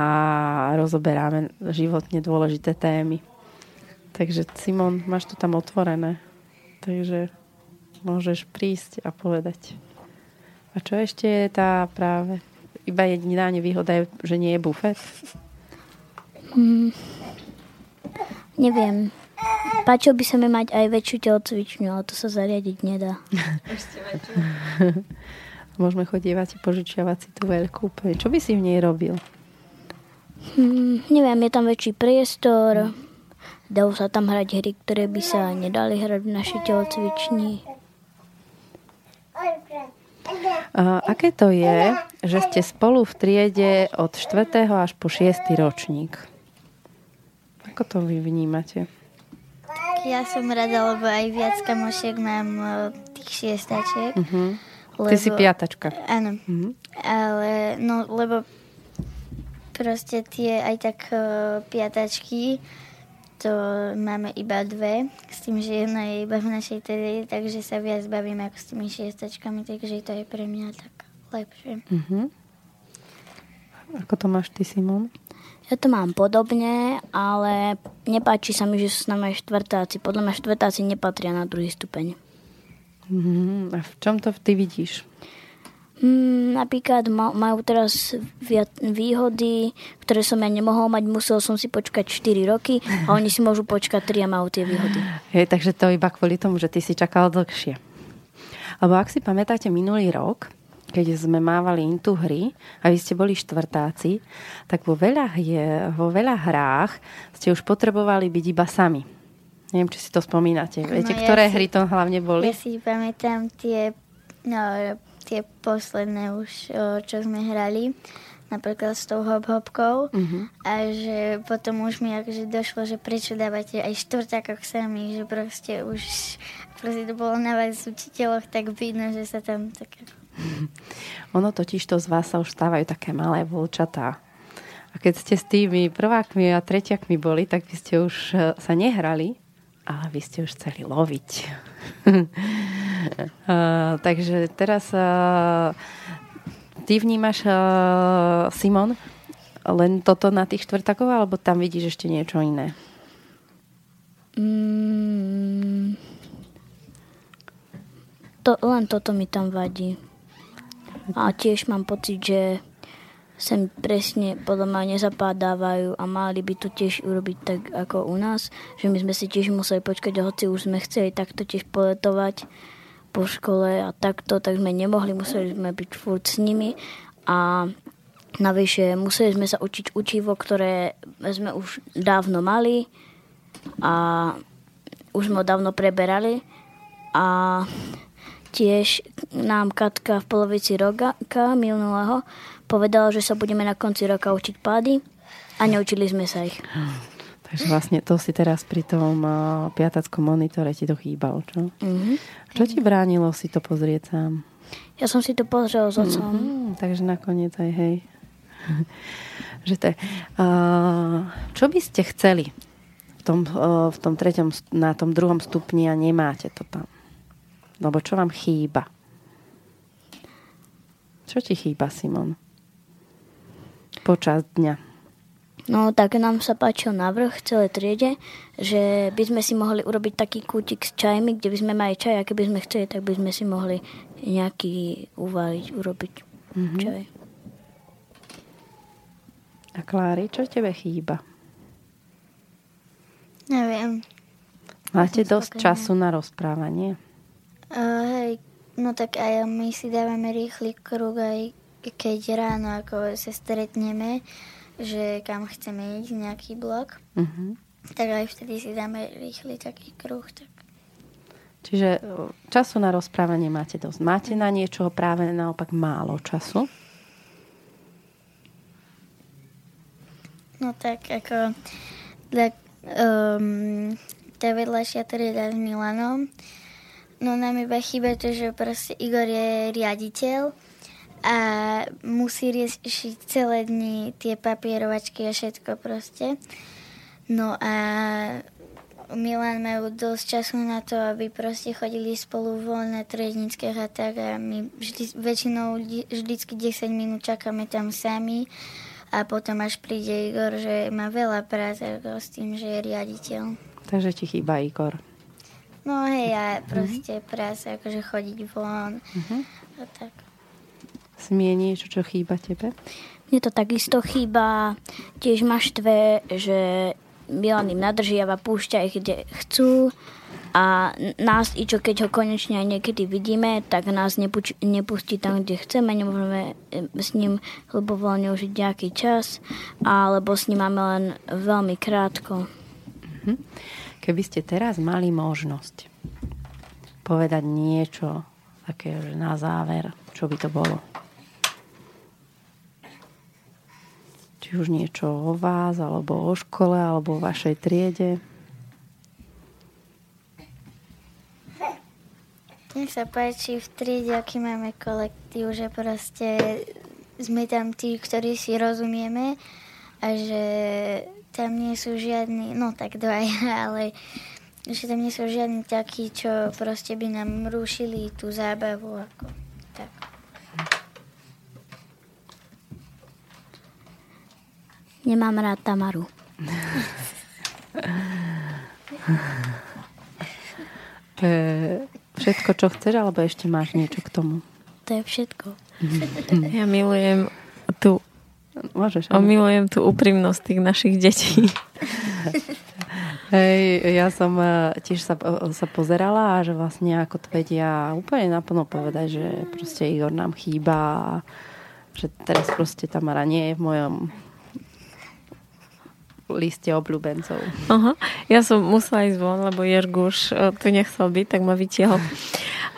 rozoberáme životne dôležité témy. Takže Simon, máš to tam otvorené. Takže môžeš prísť a povedať. A čo ešte je tá práve? Iba jediná nevýhoda je, že nie je bufet? Hmm, neviem. Páčil by sa mi mať aj väčšiu telocvičňu, ale to sa zariadiť nedá. Môžeme chodievať a požičiavať si tú veľkú úplne. Čo by si v nej robil? Hmm, neviem, je tam väčší priestor, dajú sa tam hrať hry, ktoré by sa nedali hrať v našej telocvični. Aké to je, že ste spolu v triede od 4. až po 6. ročník? Ako to vy vnímate? Ja som rada, lebo aj viac kamošiek mám e, tých šiestačiek. Uh-huh. Lebo, Ty si piatačka. Áno. Uh-huh. Ale, no, lebo proste tie aj tak uh, piatačky, to máme iba dve, s tým, že jedna je iba v našej triede, takže sa viac bavíme ako s tými šiestačkami, takže to je pre mňa tak lepšie. Uh-huh. Ako to máš ty, Simon? Ja to mám podobne, ale nepáči sa mi, že sú s nami aj štvrtáci. Podľa mňa štvrtáci nepatria na druhý stupeň. Mm, a v čom to ty vidíš? Mm, napríklad majú teraz viac výhody, ktoré som ja nemohol mať, musel som si počkať 4 roky a oni si môžu počkať 3 a majú tie výhody. Hej, takže to iba kvôli tomu, že ty si čakal dlhšie. Lebo ak si pamätáte minulý rok, keď sme mávali intu hry a vy ste boli štvrtáci, tak vo veľa, je, vo veľa hrách ste už potrebovali byť iba sami. Neviem, či si to spomínate. Viete, no, ktoré ja hry to hlavne boli? Ja si pamätám tie, no, tie posledné už, čo sme hrali napríklad s tou hop-hopkou uh-huh. a že potom už mi akože došlo, že prečo dávate aj štvrtákoch sami, že proste už proste to bolo na vás učiteľoch tak vidno, že sa tam tak Ono totiž to z vás sa už stávajú také malé vlčatá. A keď ste s tými prvákmi a treťakmi boli, tak vy ste už e, sa nehrali, ale vy ste už chceli loviť. uh, takže teraz uh, ty vnímaš, uh, Simon, len toto na tých štvrtakov, alebo tam vidíš ešte niečo iné? Mm, to, len toto mi tam vadí. A tiež mám pocit, že sem presne podľa mňa nezapadávajú a mali by to tiež urobiť tak ako u nás, že my sme si tiež museli počkať, hoci už sme chceli takto tiež poletovať po škole a takto, tak sme nemohli, museli sme byť furt s nimi. A navyše museli sme sa učiť učivo, ktoré sme už dávno mali a už sme ho dávno preberali. A Tiež nám Katka v polovici roka minulého povedala, že sa budeme na konci roka učiť pády a neučili sme sa ich. Takže vlastne to si teraz pri tom uh, piatackom monitore ti to chýbalo, čo? Mm-hmm. Čo ti bránilo si to pozrieť sám? Ja som si to pozrel s otcom. Mm-hmm, takže nakoniec aj hej. že to uh, čo by ste chceli v tom, uh, v tom treťom, na tom druhom stupni a nemáte to tam? Lebo čo vám chýba? Čo ti chýba, Simon? Počas dňa. No tak nám sa páčil návrh celej triede, že by sme si mohli urobiť taký kútik s čajmi, kde by sme mali čaj a keby sme chceli, tak by sme si mohli nejaký uvaliť, urobiť mm-hmm. čaj. A Klári, čo tebe chýba? Neviem. Máte Som dosť spokojná. času na rozprávanie? Uh, hej, no tak aj my si dávame rýchly kruh aj keď ráno ako sa stretneme, že kam chceme ísť, nejaký blok, Uh-huh. tak aj vtedy si dáme rýchly taký kruh. Tak. Čiže o, času na rozprávanie máte dosť. Máte na niečo práve naopak málo času? No tak ako tak, um, tá vedľajšia trieda s Milanom, no nám iba chýba to, že proste Igor je riaditeľ a musí riešiť celé dni tie papierovačky a všetko proste. No a Milan majú dosť času na to, aby proste chodili spolu voľné triednické a tak a my vždy, väčšinou vždy- vždycky 10 minút čakáme tam sami a potom až príde Igor, že má veľa práce s tým, že je riaditeľ. Takže ti chýba Igor. No hej, a proste práca, akože chodiť von a tak. Smie niečo, čo chýba tebe? Mne to takisto chýba. Tiež ma štve, že Milan im nadržiava, púšťa ich kde chcú a nás, i čo keď ho konečne aj niekedy vidíme, tak nás nepuč- nepustí tam, kde chceme, nemôžeme s ním ľubovoľne užiť nejaký čas, alebo s ním máme len veľmi krátko. Keby ste teraz mali možnosť povedať niečo také, na záver, čo by to bolo? Či už niečo o vás, alebo o škole, alebo o vašej triede. Nech sa páči v triede, aký máme kolektív, že proste sme tam tí, ktorí si rozumieme a že tam nie sú žiadni, no tak dvaja, ale že tam nie sú žiadni takí, čo proste by nám rušili tú zábavu. Ako, Nemám rád Tamaru. To je všetko, čo chceš, alebo ešte máš niečo k tomu? To je všetko. Ja milujem tú, Môžeš. o, áno. milujem tú úprimnosť tých našich detí. Hej, ja som eh, tiež sa, eh, sa pozerala a že vlastne ako to vedia úplne naplno povedať, že proste Igor nám chýba a že teraz proste Tamara nie je v mojom liste obľúbencov. Aha. Ja som musela ísť von, lebo Jerguš e, tu nechcel byť, tak ma vytiahol.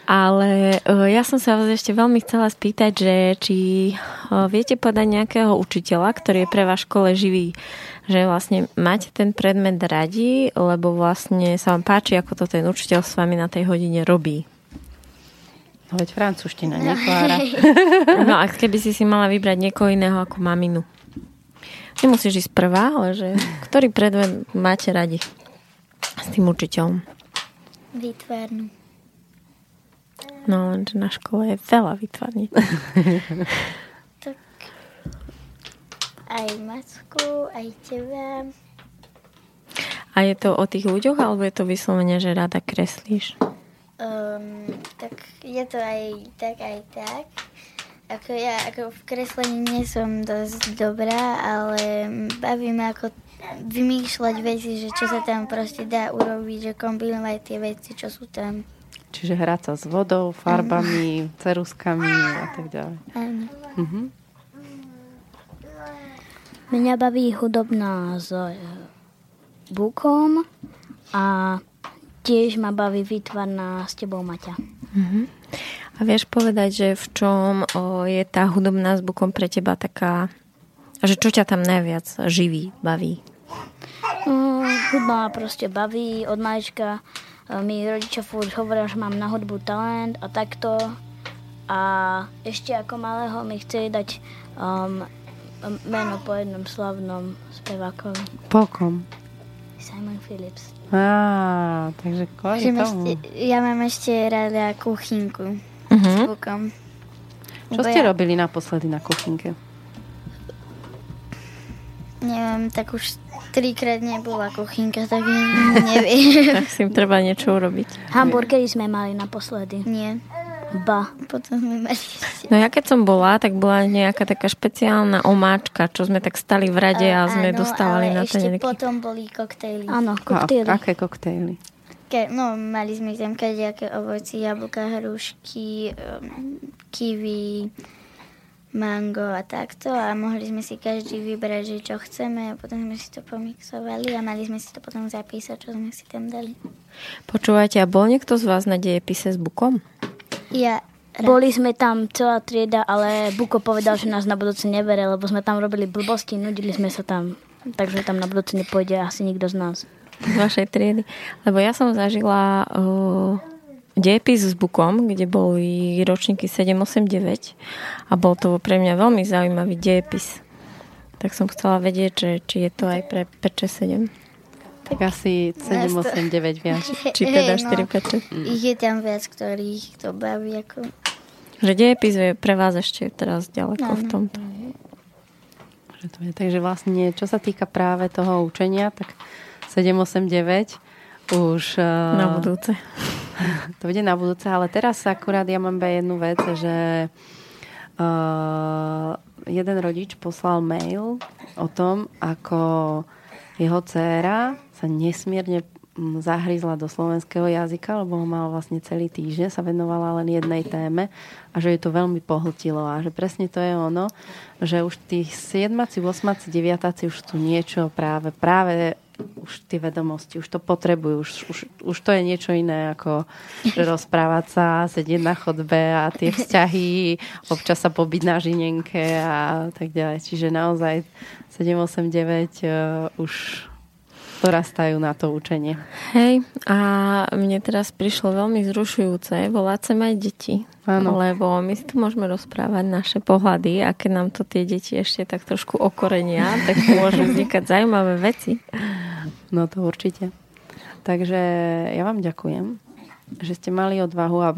Ale e, ja som sa vás ešte veľmi chcela spýtať, že či e, viete podať nejakého učiteľa, ktorý je pre vás škole živý, že vlastne máte ten predmet radi, lebo vlastne sa vám páči, ako to ten učiteľ s vami na tej hodine robí. No veď francúzština, nie Klára? No a keby si si mala vybrať niekoho iného ako maminu. Nemusíš ísť prvá, ale že ktorý predmet máte radi s tým učiteľom? Výtvarnú. No, lenže na škole je veľa vytvarní. Tak aj Macku, aj teba. A je to o tých ľuďoch, alebo je to vyslovene, že rada kreslíš? Um, tak je to aj tak, aj tak. Ako ja ako v kreslení nie som dosť dobrá, ale baví ma ako vymýšľať veci, že čo sa tam proste dá urobiť, že kombinovať tie veci, čo sú tam. Čiže hrať sa s vodou, farbami, ceruskami a tak ďalej. Áno. Mhm. Mňa baví hudobná s e, bukom a tiež ma baví výtvarná s tebou, Maťa. A vieš povedať, že v čom o, je tá hudobná s bukom pre teba taká, že čo ťa tam najviac živí, baví? No, hudba ma proste baví od malička. Mi rodičia furt hovoria, že mám na hudbu talent a takto. A ešte ako malého mi chceli dať um, meno po jednom slavnom spevákovi. Pokom. Simon Phillips. Á, takže kvôli Že tomu. ešte, ja mám ešte rada kuchynku s Uh-huh. bukom. Čo ste ja- robili naposledy na kuchynke? Neviem, tak už trikrát nebola kuchynka, tak neviem. Tak si im treba niečo urobiť. Hamburgery sme mali naposledy. Nie. Ba. Potom sme mali. No ja keď som bola, tak bola nejaká taká špeciálna omáčka, čo sme tak stali v rade a sme Áno, dostávali ale na ešte ten nejaký... potom boli koktejly. Áno, A, koktýly. aké koktejly? Ke, no, mali sme tam kadejaké ovoci, jablka, hrušky, um, kiwi, mango a takto a mohli sme si každý vybrať, že čo chceme a potom sme si to pomixovali a mali sme si to potom zapísať, čo sme si tam dali. Počúvajte, a bol niekto z vás na dejepise s Bukom? Ja Boli sme tam celá trieda, ale Buko povedal, že nás na budúce nebere, lebo sme tam robili blbosti, nudili sme sa tam. Takže tam na budúce nepôjde asi nikto z nás z vašej triedy. Lebo ja som zažila uh, dejepis s Bukom, kde boli ročníky 7, 8, 9 a bol to pre mňa veľmi zaujímavý dejepis. Tak som chcela vedieť, že, či je to aj pre 5, 6, 7. Tak asi 7, 8, 9 viac. Či teda 4, 5, 6. Ich je tam viac, ktorých to baví. Ako... Že dejepis je pre vás ešte teraz ďaleko No, v no. tomto. Že to je. Takže vlastne, čo sa týka práve toho učenia, tak 7, 8, 9 už... eh, Na budúce. To bude na budúce, ale teraz akurát ja mám jednu vec, že uh, jeden rodič poslal mail o tom, ako jeho dcéra sa nesmierne mm, zahryzla do slovenského jazyka, lebo ho mala vlastne celý týždeň, sa venovala len jednej téme a že ju to veľmi pohltilo a že presne to je ono, že už tí 7, 8, 9 už tu niečo práve, práve už tie vedomosti, už to potrebujú, už, už, už to je niečo iné ako že rozprávať sa, sedieť na chodbe a tie vzťahy, občas sa pobiť na žinenke a tak ďalej. Čiže naozaj 7, 8, 9 uh, už dorastajú na to učenie. Hej, a mne teraz prišlo veľmi zrušujúce volať sem aj deti. Áno. Lebo my si tu môžeme rozprávať naše pohľady a keď nám to tie deti ešte tak trošku okorenia, tak môžu vznikať zaujímavé veci. No to určite. Takže ja vám ďakujem, že ste mali odvahu a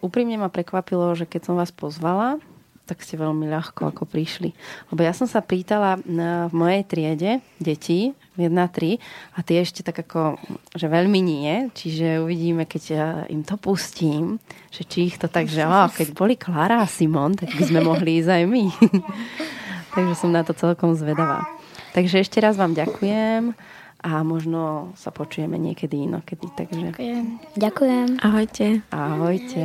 úprimne ma prekvapilo, že keď som vás pozvala, tak ste veľmi ľahko ako prišli. Lebo ja som sa pýtala na, v mojej triede detí, 1-3, a tie ešte tak ako, že veľmi nie, čiže uvidíme, keď ja im to pustím, že či ich to tak, že á, keď boli Klára a Simon, tak by sme mohli ísť aj my. Takže som na to celkom zvedavá. Takže ešte raz vám ďakujem a možno sa počujeme niekedy inokedy. Takže Ďakujem. Ďakujem. Ahojte. ahojte.